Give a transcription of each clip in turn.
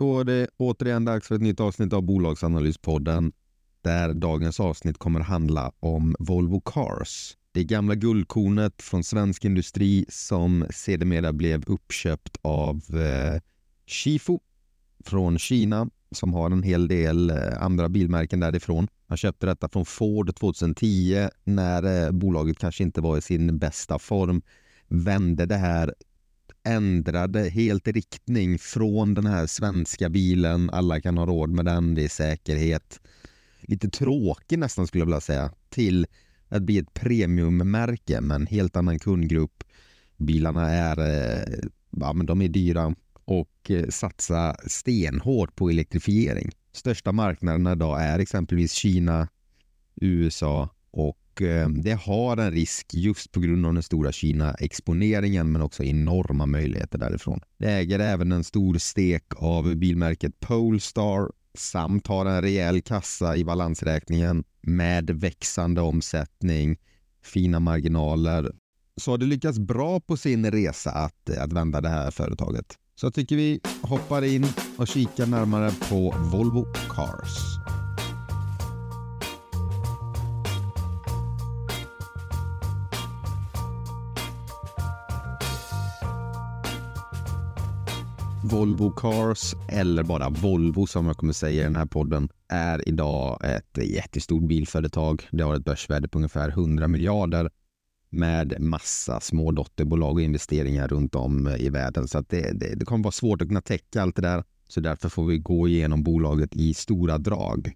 Då är det återigen dags för ett nytt avsnitt av Bolagsanalyspodden där dagens avsnitt kommer handla om Volvo Cars. Det gamla guldkornet från svensk industri som sedermera blev uppköpt av eh, Shifu från Kina som har en hel del eh, andra bilmärken därifrån. Han köpte detta från Ford 2010 när eh, bolaget kanske inte var i sin bästa form. Vände det här ändrade helt riktning från den här svenska bilen, alla kan ha råd med den, det är säkerhet. Lite tråkig nästan skulle jag vilja säga, till att bli ett premiummärke med en helt annan kundgrupp. Bilarna är, eh, ja, men de är dyra och eh, satsa stenhårt på elektrifiering. Största marknaderna idag är exempelvis Kina, USA och Eh, det har en risk just på grund av den stora Kina-exponeringen men också enorma möjligheter därifrån. Det äger även en stor stek av bilmärket Polestar samt har en rejäl kassa i balansräkningen med växande omsättning, fina marginaler. Så har det lyckats bra på sin resa att, att vända det här företaget. Så jag tycker vi hoppar in och kikar närmare på Volvo Cars. Volvo Cars, eller bara Volvo som jag kommer säga i den här podden, är idag ett jättestort bilföretag. Det har ett börsvärde på ungefär 100 miljarder med massa små dotterbolag och investeringar runt om i världen. Så det, det, det kommer vara svårt att kunna täcka allt det där. Så därför får vi gå igenom bolaget i stora drag.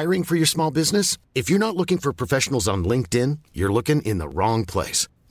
Hiring for your small business? If you're not looking for professionals on LinkedIn, you're looking in the wrong place.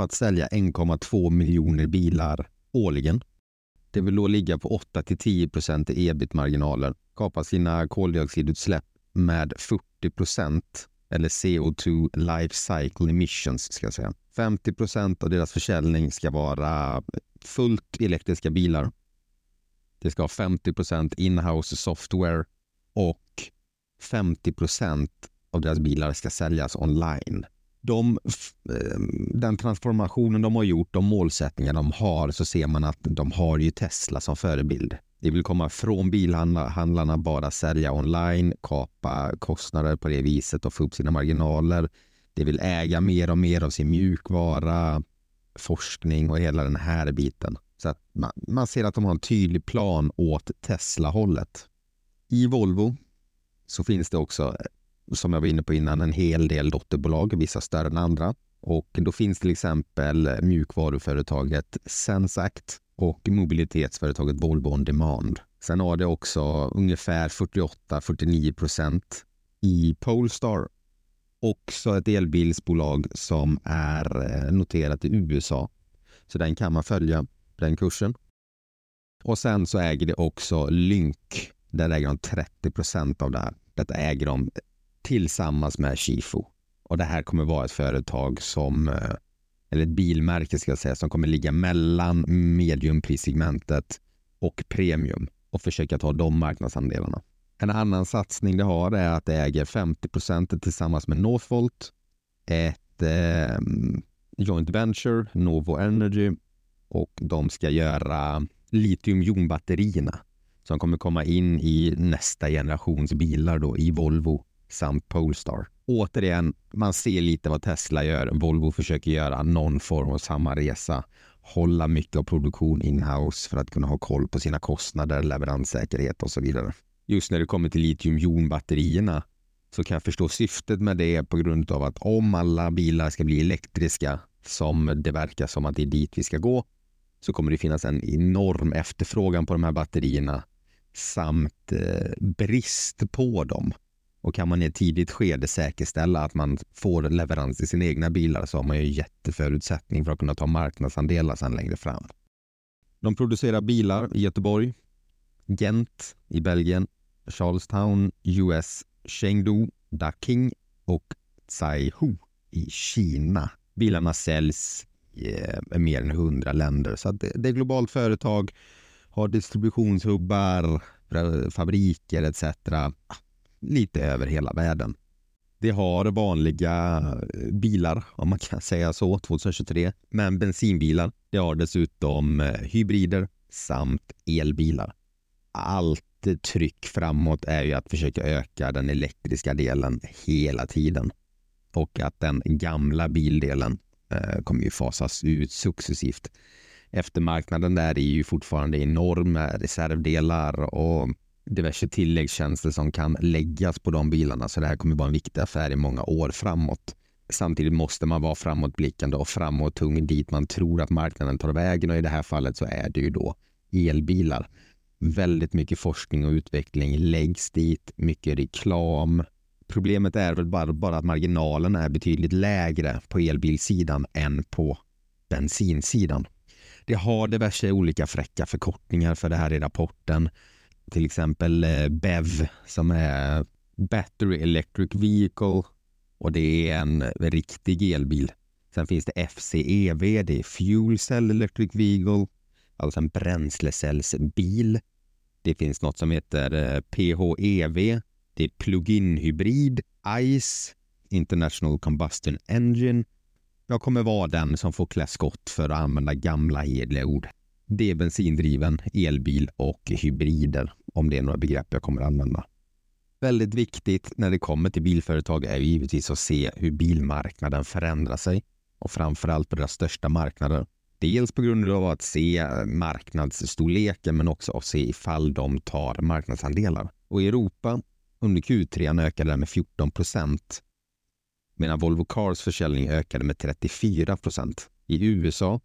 på att sälja 1,2 miljoner bilar årligen. Det vill då ligga på 8 10 procent i ebit-marginaler, kapa sina koldioxidutsläpp med 40 procent eller CO2 life cycle emissions ska jag säga. 50 procent av deras försäljning ska vara fullt elektriska bilar. Det ska ha 50 procent inhouse software och 50 procent av deras bilar ska säljas online de, ehm, den transformationen de har gjort, de målsättningar de har, så ser man att de har ju Tesla som förebild. De vill komma från bilhandlarna, bara sälja online, kapa kostnader på det viset och få upp sina marginaler. De vill äga mer och mer av sin mjukvara, forskning och hela den här biten. Så att man, man ser att de har en tydlig plan åt Tesla-hållet. I Volvo så finns det också som jag var inne på innan, en hel del dotterbolag, vissa större än andra. Och då finns till exempel mjukvaruföretaget Sensact och mobilitetsföretaget Volvo On Demand. Sen har det också ungefär 48-49 procent i Polestar. Också ett elbilsbolag som är eh, noterat i USA. Så den kan man följa, den kursen. Och sen så äger det också Lynk. Där äger de 30 procent av det här. Detta äger de tillsammans med Shifu. Och det här kommer vara ett företag som, eh, eller ett bilmärke ska jag säga, som kommer ligga mellan mediumprissegmentet och premium och försöka ta de marknadsandelarna. En annan satsning det har är att det äger 50% tillsammans med Northvolt, ett eh, joint venture, Novo Energy och de ska göra litiumjonbatterierna som kommer komma in i nästa generations bilar då i Volvo samt Polestar. Återigen, man ser lite vad Tesla gör. Volvo försöker göra någon form av samma resa. Hålla mycket av produktion in-house för att kunna ha koll på sina kostnader, leveranssäkerhet och så vidare. Just när det kommer till litiumjonbatterierna så kan jag förstå syftet med det på grund av att om alla bilar ska bli elektriska, som det verkar som att det är dit vi ska gå, så kommer det finnas en enorm efterfrågan på de här batterierna samt eh, brist på dem. Och kan man i ett tidigt skede säkerställa att man får leverans i sina egna bilar så har man ju jätteförutsättning för att kunna ta marknadsandelar sen längre fram. De producerar bilar i Göteborg, Gent i Belgien, Charlestown, US, Chengdu, Daking och Zaihu i Kina. Bilarna säljs eh, i mer än hundra länder så det, det är ett globalt företag, har distributionshubbar, eh, fabriker etc lite över hela världen. Det har vanliga eh, bilar, om man kan säga så, 2023, men bensinbilar. Det har dessutom eh, hybrider samt elbilar. Allt tryck framåt är ju att försöka öka den elektriska delen hela tiden och att den gamla bildelen eh, kommer ju fasas ut successivt. Eftermarknaden där är ju fortfarande enorm med reservdelar och diverse tilläggstjänster som kan läggas på de bilarna. Så det här kommer vara en viktig affär i många år framåt. Samtidigt måste man vara framåtblickande och framåt tung dit man tror att marknaden tar vägen och i det här fallet så är det ju då elbilar. Väldigt mycket forskning och utveckling läggs dit, mycket reklam. Problemet är väl bara, bara att marginalerna är betydligt lägre på elbilsidan än på bensinsidan. Det har diverse olika fräcka förkortningar för det här i rapporten till exempel eh, BEV som är Battery Electric Vehicle och det är en riktig elbil. Sen finns det FCEV, det är Fuel Cell Electric Vehicle, alltså en bränslecellsbil. Det finns något som heter eh, PHEV, det är Plug-in Hybrid, ICE, International Combustion Engine. Jag kommer vara den som får klä skott för att använda gamla hederliga ord. Det är bensindriven, elbil och hybrider om det är några begrepp jag kommer att använda. Väldigt viktigt när det kommer till bilföretag är givetvis att se hur bilmarknaden förändrar sig och framförallt på deras största marknader. Dels på grund av att se marknadsstorleken men också att se ifall de tar marknadsandelar. Och i Europa under Q3 ökade den med 14 procent medan Volvo Cars försäljning ökade med 34 procent. I USA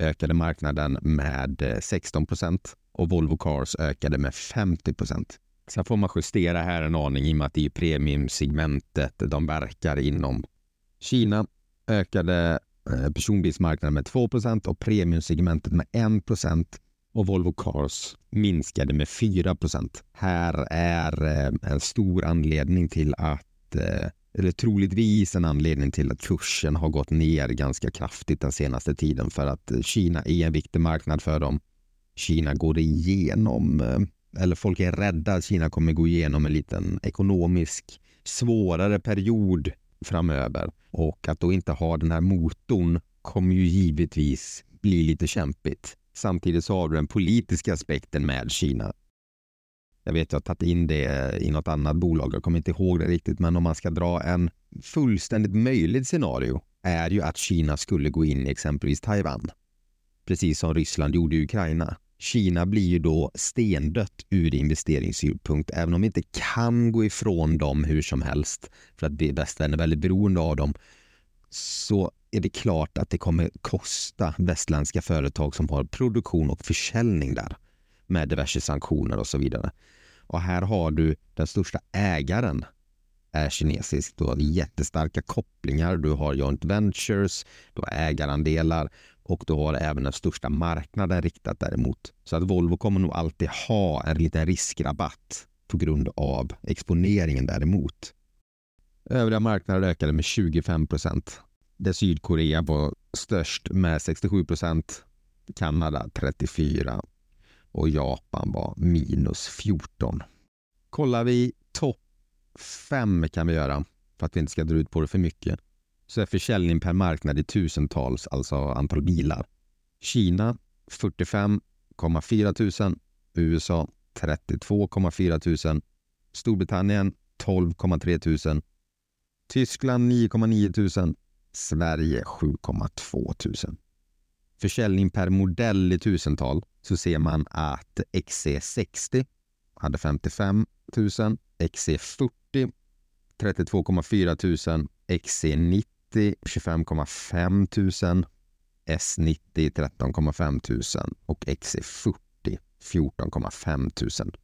ökade marknaden med eh, 16 procent och Volvo Cars ökade med 50 procent. Sen får man justera här en aning i och med att det är premiumsegmentet de verkar inom. Kina ökade eh, personbilsmarknaden med 2 procent och premiumsegmentet med 1 procent och Volvo Cars minskade med 4 procent. Här är eh, en stor anledning till att eller troligtvis en anledning till att kursen har gått ner ganska kraftigt den senaste tiden för att eh, Kina är en viktig marknad för dem. Kina går igenom, eh, eller folk är rädda att Kina kommer gå igenom en liten ekonomisk svårare period framöver och att då inte ha den här motorn kommer ju givetvis bli lite kämpigt. Samtidigt så har du den politiska aspekten med Kina. Jag vet, jag har tagit in det eh, i något annat bolag. Jag kommer inte ihåg det riktigt, men om man ska dra en fullständigt möjligt scenario är ju att Kina skulle gå in i exempelvis Taiwan. Precis som Ryssland gjorde i Ukraina. Kina blir ju då stendött ur investeringssynpunkt, även om vi inte kan gå ifrån dem hur som helst, för att västvärlden är väldigt beroende av dem, så är det klart att det kommer kosta västländska företag som har produktion och försäljning där med diverse sanktioner och så vidare. Och här har du den största ägaren är kinesisk. Du har jättestarka kopplingar, du har joint ventures, du har ägarandelar och du har även den största marknaden riktat däremot. Så att Volvo kommer nog alltid ha en liten riskrabatt på grund av exponeringen däremot. Övriga marknader ökade med 25 procent. Där Sydkorea var störst med 67 procent, Kanada 34 och Japan var minus 14. Kollar vi topp 5 kan vi göra för att vi inte ska dra ut på det för mycket så är försäljning per marknad i tusentals, alltså antal bilar. Kina 45,4 tusen, USA 32,4 tusen, Storbritannien 12,3 tusen, Tyskland 9,9 tusen, Sverige 7,2 tusen. Försäljning per modell i tusental så ser man att XC60 hade 55 000, XC40 32,4 000, XC90 25,5 000, S90 13,5 000 och XC40 14,5 000.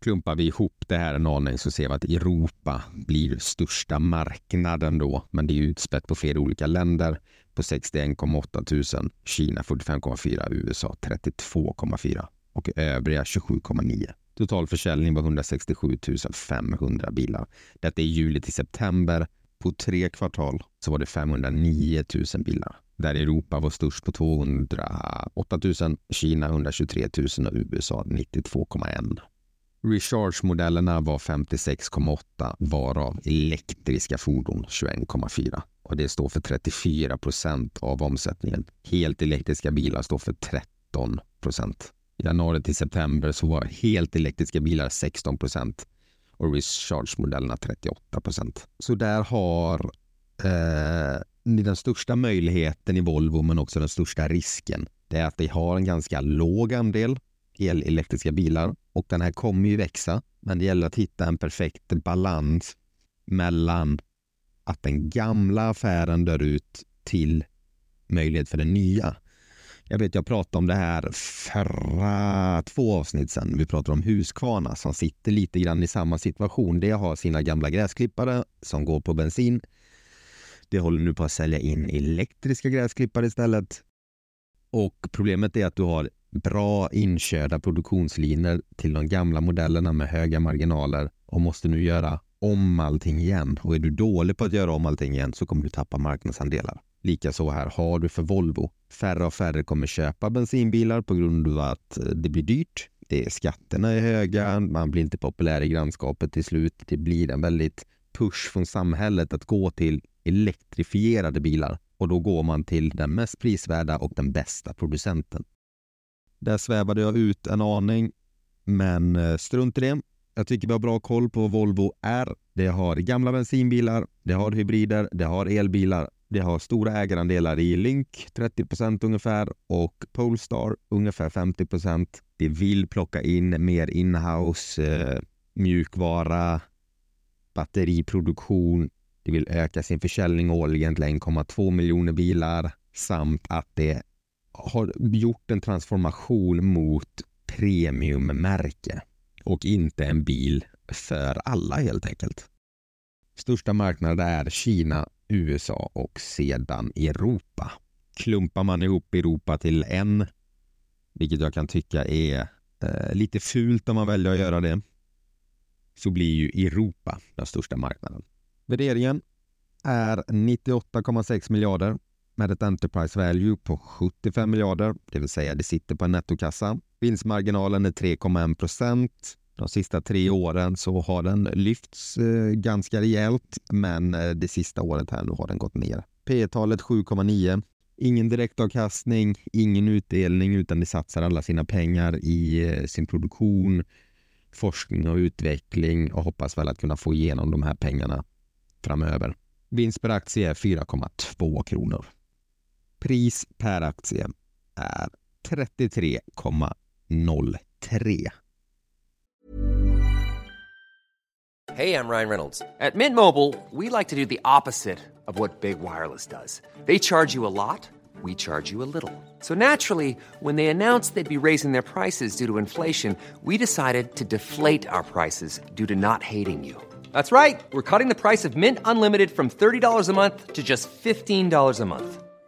Klumpar vi ihop det här en aning så ser vi att Europa blir största marknaden då, men det är utspätt på flera olika länder på 61,8 tusen, Kina 45,4, USA 32,4 och övriga 27,9. Total försäljning var 167 500 bilar. Detta är juli till september. På tre kvartal så var det 509 000 bilar. Där Europa var störst på 208 000, Kina 123 000 och USA 92,1. Recharge-modellerna var 56,8 varav elektriska fordon 21,4 och det står för 34 procent av omsättningen. Helt elektriska bilar står för 13 procent. Januari till september så var helt elektriska bilar 16 procent och Recharge-modellerna 38 procent. Så där har eh, ni den största möjligheten i Volvo men också den största risken. Det är att vi har en ganska låg andel elelektriska bilar och den här kommer ju växa. Men det gäller att hitta en perfekt balans mellan att den gamla affären dör ut till möjlighet för den nya. Jag vet, jag pratade om det här förra två avsnitt sedan. Vi pratade om Husqvarna som sitter lite grann i samma situation. Det har sina gamla gräsklippare som går på bensin. Det håller nu på att sälja in elektriska gräsklippare istället. Och problemet är att du har bra inkörda produktionslinjer till de gamla modellerna med höga marginaler och måste nu göra om allting igen. Och är du dålig på att göra om allting igen så kommer du tappa marknadsandelar. Likaså här har du för Volvo. Färre och färre kommer köpa bensinbilar på grund av att eh, det blir dyrt. Det är, skatterna är höga, man blir inte populär i grannskapet till slut. Det blir en väldigt push från samhället att gå till elektrifierade bilar och då går man till den mest prisvärda och den bästa producenten. Där svävade jag ut en aning, men eh, strunt i det. Jag tycker vi har bra koll på Volvo R. Det har gamla bensinbilar, det har hybrider, det har elbilar, det har stora ägarandelar i Lynk, 30% ungefär, och Polestar, ungefär 50% Det vill plocka in mer inhouse eh, mjukvara, batteriproduktion. Det vill öka sin försäljning årligen till 1,2 miljoner bilar samt att det har gjort en transformation mot premiummärke och inte en bil för alla helt enkelt. Största marknader är Kina, USA och sedan Europa. Klumpar man ihop Europa till en, vilket jag kan tycka är eh, lite fult om man väljer att göra det, så blir ju Europa den största marknaden. Värderingen är 98,6 miljarder med ett Enterprise Value på 75 miljarder, det vill säga det sitter på en nettokassa. Vinstmarginalen är 3,1 procent. De sista tre åren så har den lyfts eh, ganska rejält, men eh, det sista året här nu har den gått ner. P talet 7,9. Ingen direktavkastning, ingen utdelning, utan de satsar alla sina pengar i eh, sin produktion, forskning och utveckling och hoppas väl att kunna få igenom de här pengarna framöver. Vinst per aktie är 4,2 kronor. Pris per aktie är 33,03. Hej, I'm Ryan Reynolds. At Mint Mobile, we like to do the opposite of what Big Wireless does. They charge you a lot, we charge you a little. So naturally, when they announced they'd be raising their prices due to inflation, we decided to deflate our prices due to not hating you. That's right. We're cutting the price of Mint Unlimited from $30 a month to just $15 a month.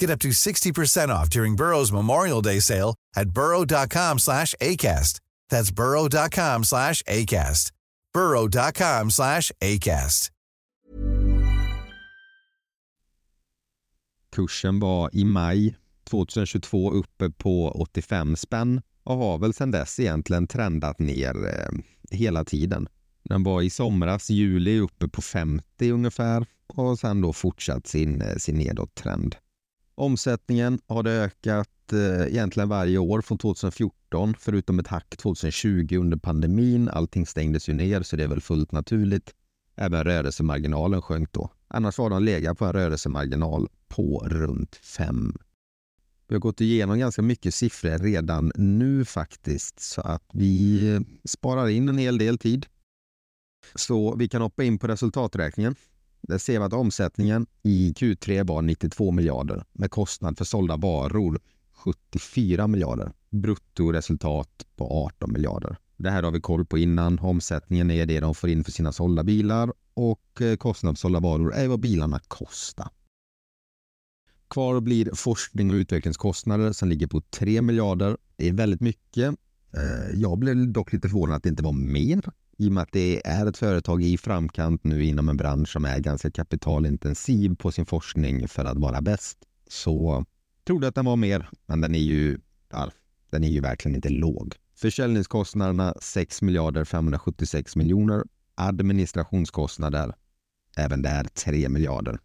Get up to 60% off during Burrow's Memorial Day sale at burrow.com slash ACAST. That's burrow.com slash ACAST. burrow.com slash ACAST. Kursen var i maj 2022 uppe på 85 spänn och har väl sedan dess egentligen trendat ner eh, hela tiden. Den var i somras, juli, uppe på 50 ungefär och sen då fortsatt sin, eh, sin nedåttrend. Omsättningen har det ökat eh, egentligen varje år från 2014 förutom ett hack 2020 under pandemin. Allting stängdes ju ner så det är väl fullt naturligt. Även rörelsemarginalen sjönk då. Annars har de legat på en rörelsemarginal på runt 5 vi har gått igenom ganska mycket siffror redan nu faktiskt så att vi eh, sparar in en hel del tid. Så vi kan hoppa in på resultaträkningen. Där ser vi att omsättningen i Q3 var 92 miljarder med kostnad för sålda varor 74 miljarder. Bruttoresultat på 18 miljarder. Det här har vi koll på innan. Omsättningen är det de får in för sina sålda bilar och eh, kostnad för sålda varor är vad bilarna kostar. Kvar blir forskning och utvecklingskostnader som ligger på 3 miljarder. Det är väldigt mycket. Eh, jag blev dock lite förvånad att det inte var mer i och med att det är ett företag i framkant nu inom en bransch som är ganska kapitalintensiv på sin forskning för att vara bäst. Så trodde att den var mer, men den är ju, ja, den är ju verkligen inte låg. Försäljningskostnaderna 6 miljarder 576 miljoner. Administrationskostnader, även där 3 miljarder.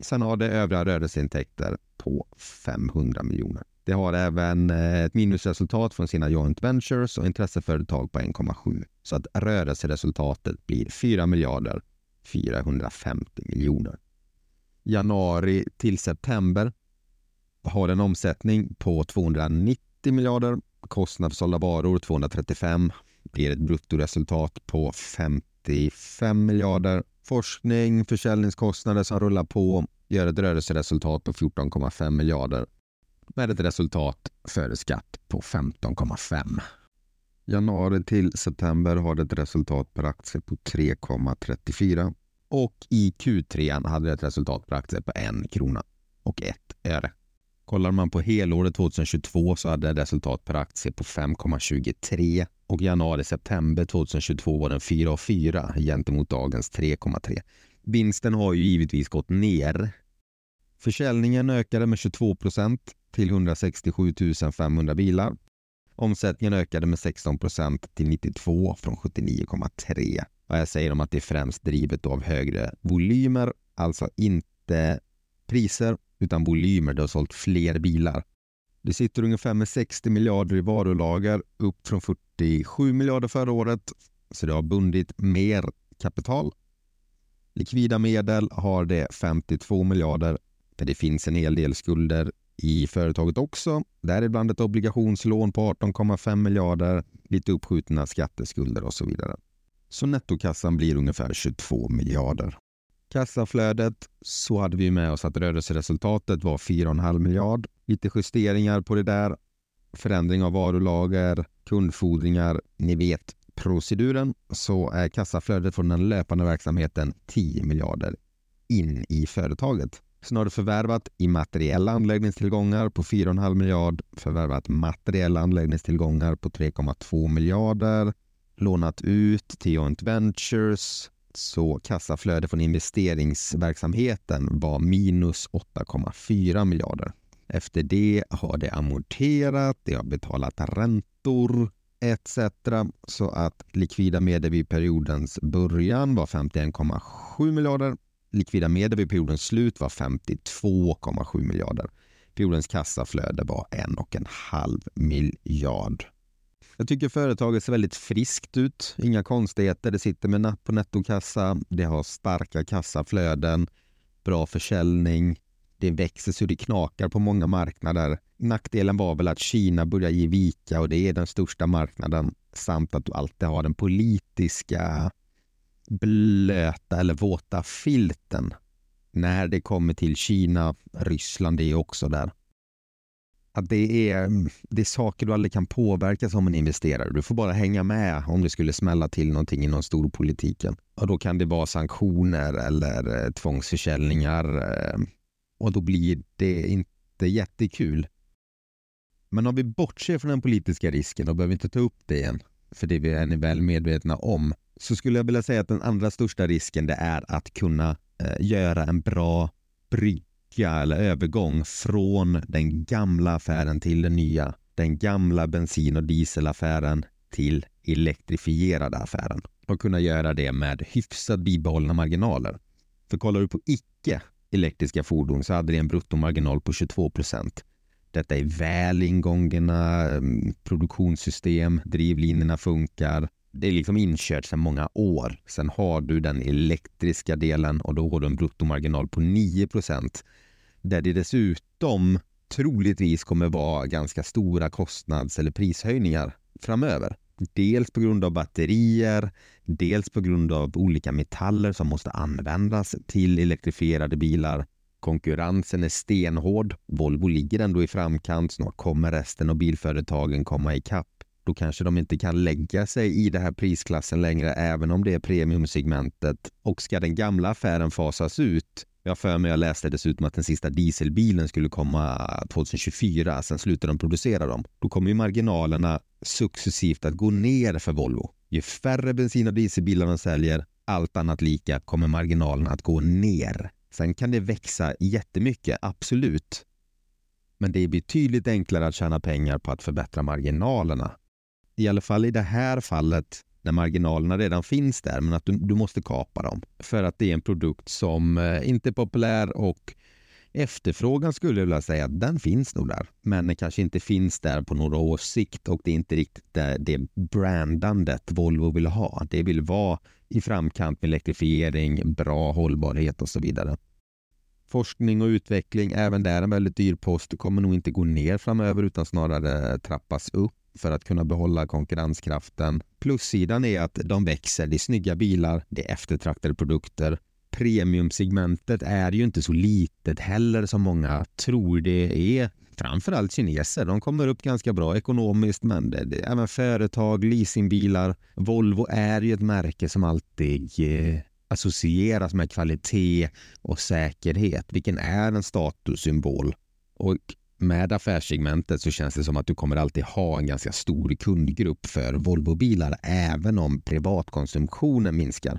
Sen har det övriga rörelseintäkter på 500 miljoner. Det har även eh, ett minusresultat från sina joint ventures och intresseföretag på 1,7. Så att rörelseresultatet blir 4 miljarder 450 miljoner. Januari till september har en omsättning på 290 miljarder. Kostnad för sålda varor 235. Blir ett bruttoresultat på 55 miljarder. Forskning, försäljningskostnader som rullar på gör ett rörelseresultat på 14,5 miljarder med ett resultat före skatt på 15,5. Januari till september har det ett resultat per aktie på 3,34 och i Q3 hade det ett resultat per aktie på 1 krona och 1 öre. Kollar man på helåret 2022 så hade det resultat per aktie på 5,23 och januari-september 2022 var den 4,4 gentemot dagens 3,3. Vinsten har ju givetvis gått ner. Försäljningen ökade med 22 procent till 167 500 bilar. Omsättningen ökade med 16 procent till 92 från 79,3. Och jag säger om att det är främst drivet av högre volymer, alltså inte priser utan volymer. Det har sålt fler bilar. Det sitter ungefär med 60 miljarder i varulager, upp från 47 miljarder förra året. Så det har bundit mer kapital. Likvida medel har det 52 miljarder, för det finns en hel del skulder i företaget också. Däribland ett obligationslån på 18,5 miljarder, lite uppskjutna skatteskulder och så vidare. Så nettokassan blir ungefär 22 miljarder. Kassaflödet så hade vi med oss att rörelseresultatet var 4,5 miljard. Lite justeringar på det där. Förändring av varulager, kundfordringar, ni vet proceduren, så är kassaflödet från den löpande verksamheten 10 miljarder in i företaget. Sen har du förvärvat immateriella anläggningstillgångar på 4,5 miljard, förvärvat materiella anläggningstillgångar på 3,2 miljarder, lånat ut till joint ventures, så kassaflöde från investeringsverksamheten var minus 8,4 miljarder. Efter det har det amorterat, det har betalat räntor, etc. Så att likvida medel vid periodens början var 51,7 miljarder. Likvida medel vid periodens slut var 52,7 miljarder. Periodens kassaflöde var en och en halv miljard. Jag tycker företaget ser väldigt friskt ut. Inga konstigheter. Det sitter med napp på nettokassa. Det har starka kassaflöden, bra försäljning. Det växer så det knakar på många marknader. Nackdelen var väl att Kina börjar ge vika och det är den största marknaden samt att du alltid har den politiska blöta eller våta filten när det kommer till Kina. Ryssland det är också där att det är, mm, det är saker du aldrig kan påverka som en investerare. Du får bara hänga med om det skulle smälla till någonting inom storpolitiken. Och då kan det vara sanktioner eller eh, tvångsförsäljningar eh, och då blir det inte jättekul. Men om vi bortser från den politiska risken och behöver inte ta upp det igen, för det är ni väl medvetna om, så skulle jag vilja säga att den andra största risken det är att kunna eh, göra en bra brygga eller övergång från den gamla affären till den nya. Den gamla bensin och dieselaffären till elektrifierade affären och kunna göra det med hyfsat bibehållna marginaler. För kollar du på icke elektriska fordon så hade det en bruttomarginal på 22 procent. Detta är väl ingångna mm, produktionssystem, drivlinorna funkar. Det är liksom inkört sedan många år. Sen har du den elektriska delen och då har du en bruttomarginal på 9 procent där det dessutom troligtvis kommer vara ganska stora kostnads eller prishöjningar framöver. Dels på grund av batterier, dels på grund av olika metaller som måste användas till elektrifierade bilar. Konkurrensen är stenhård. Volvo ligger ändå i framkant. Snart kommer resten av bilföretagen komma ikapp. Då kanske de inte kan lägga sig i den här prisklassen längre, även om det är premiumsegmentet. Och ska den gamla affären fasas ut, jag för mig, jag läste dessutom att den sista dieselbilen skulle komma 2024, sen slutar de producera dem. Då kommer ju marginalerna successivt att gå ner för Volvo. Ju färre bensin och dieselbilar de säljer, allt annat lika, kommer marginalerna att gå ner. Sen kan det växa jättemycket, absolut. Men det är betydligt enklare att tjäna pengar på att förbättra marginalerna. I alla fall i det här fallet när marginalerna redan finns där, men att du, du måste kapa dem. För att det är en produkt som eh, inte är populär och efterfrågan skulle jag vilja säga att den finns nog där. Men den kanske inte finns där på några års sikt och det är inte riktigt det, det brandandet Volvo vill ha. Det vill vara i framkant med elektrifiering, bra hållbarhet och så vidare. Forskning och utveckling, även där en väldigt dyr post, kommer nog inte gå ner framöver utan snarare trappas upp för att kunna behålla konkurrenskraften. Plussidan är att de växer, det är snygga bilar, det är eftertraktade produkter. Premiumsegmentet är ju inte så litet heller som många tror det är. Framförallt kineser, de kommer upp ganska bra ekonomiskt men det, det, även företag, leasingbilar. Volvo är ju ett märke som alltid eh, associeras med kvalitet och säkerhet, vilken är en statussymbol. Och med affärssegmentet så känns det som att du kommer alltid ha en ganska stor kundgrupp för Volvobilar även om privatkonsumtionen minskar.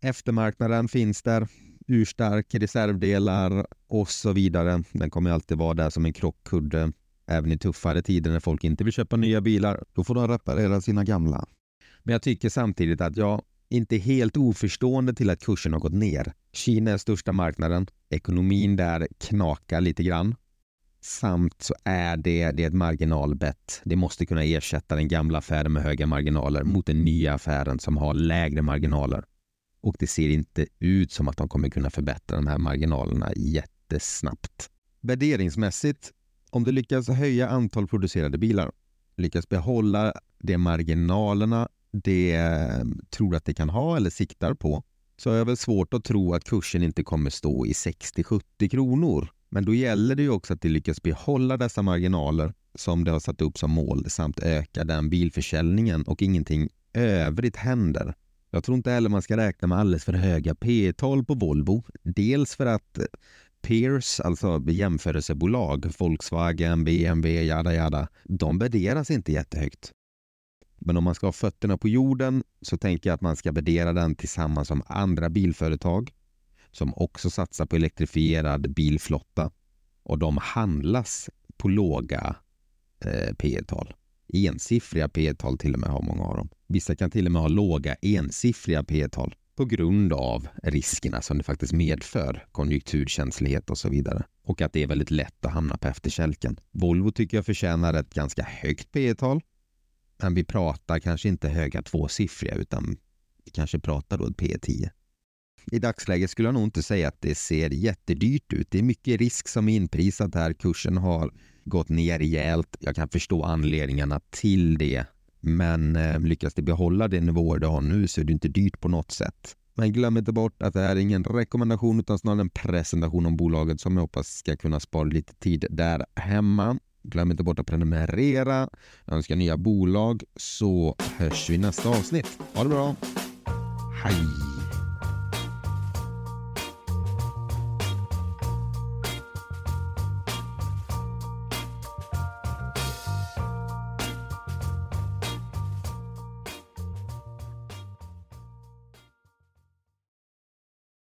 Eftermarknaden finns där, urstark, reservdelar och så vidare. Den kommer alltid vara där som en krockkudde även i tuffare tider när folk inte vill köpa nya bilar. Då får de reparera sina gamla. Men jag tycker samtidigt att jag inte är helt oförstående till att kursen har gått ner. Kina är största marknaden. Ekonomin där knakar lite grann. Samt så är det, det är ett marginalbett. Det måste kunna ersätta den gamla affären med höga marginaler mot den nya affären som har lägre marginaler. Och det ser inte ut som att de kommer kunna förbättra de här marginalerna jättesnabbt. Värderingsmässigt, om du lyckas höja antal producerade bilar, lyckas behålla de marginalerna det eh, tror att det kan ha eller siktar på, så är det väl svårt att tro att kursen inte kommer stå i 60-70 kronor. Men då gäller det ju också att de lyckas behålla dessa marginaler som de har satt upp som mål samt öka den bilförsäljningen och ingenting övrigt händer. Jag tror inte heller man ska räkna med alldeles för höga P tal på Volvo. Dels för att eh, peers, alltså jämförelsebolag, Volkswagen, BMW, jada jada, de värderas inte jättehögt. Men om man ska ha fötterna på jorden så tänker jag att man ska värdera den tillsammans med andra bilföretag som också satsar på elektrifierad bilflotta och de handlas på låga eh, P tal Ensiffriga P tal till och med har många av dem. Vissa kan till och med ha låga ensiffriga P tal på grund av riskerna som det faktiskt medför, konjunkturkänslighet och så vidare. Och att det är väldigt lätt att hamna på efterkälken. Volvo tycker jag förtjänar ett ganska högt P tal men vi pratar kanske inte höga tvåsiffriga utan vi kanske pratar då ett P10. I dagsläget skulle jag nog inte säga att det ser jättedyrt ut. Det är mycket risk som är inprisat här. Kursen har gått ner rejält. Jag kan förstå anledningarna till det. Men eh, lyckas det behålla de nivåer det har nu så är det inte dyrt på något sätt. Men glöm inte bort att det här är ingen rekommendation utan snarare en presentation om bolaget som jag hoppas ska kunna spara lite tid där hemma. Glöm inte bort att prenumerera. Jag önskar nya bolag så hörs vi nästa avsnitt. Ha det bra. Hej!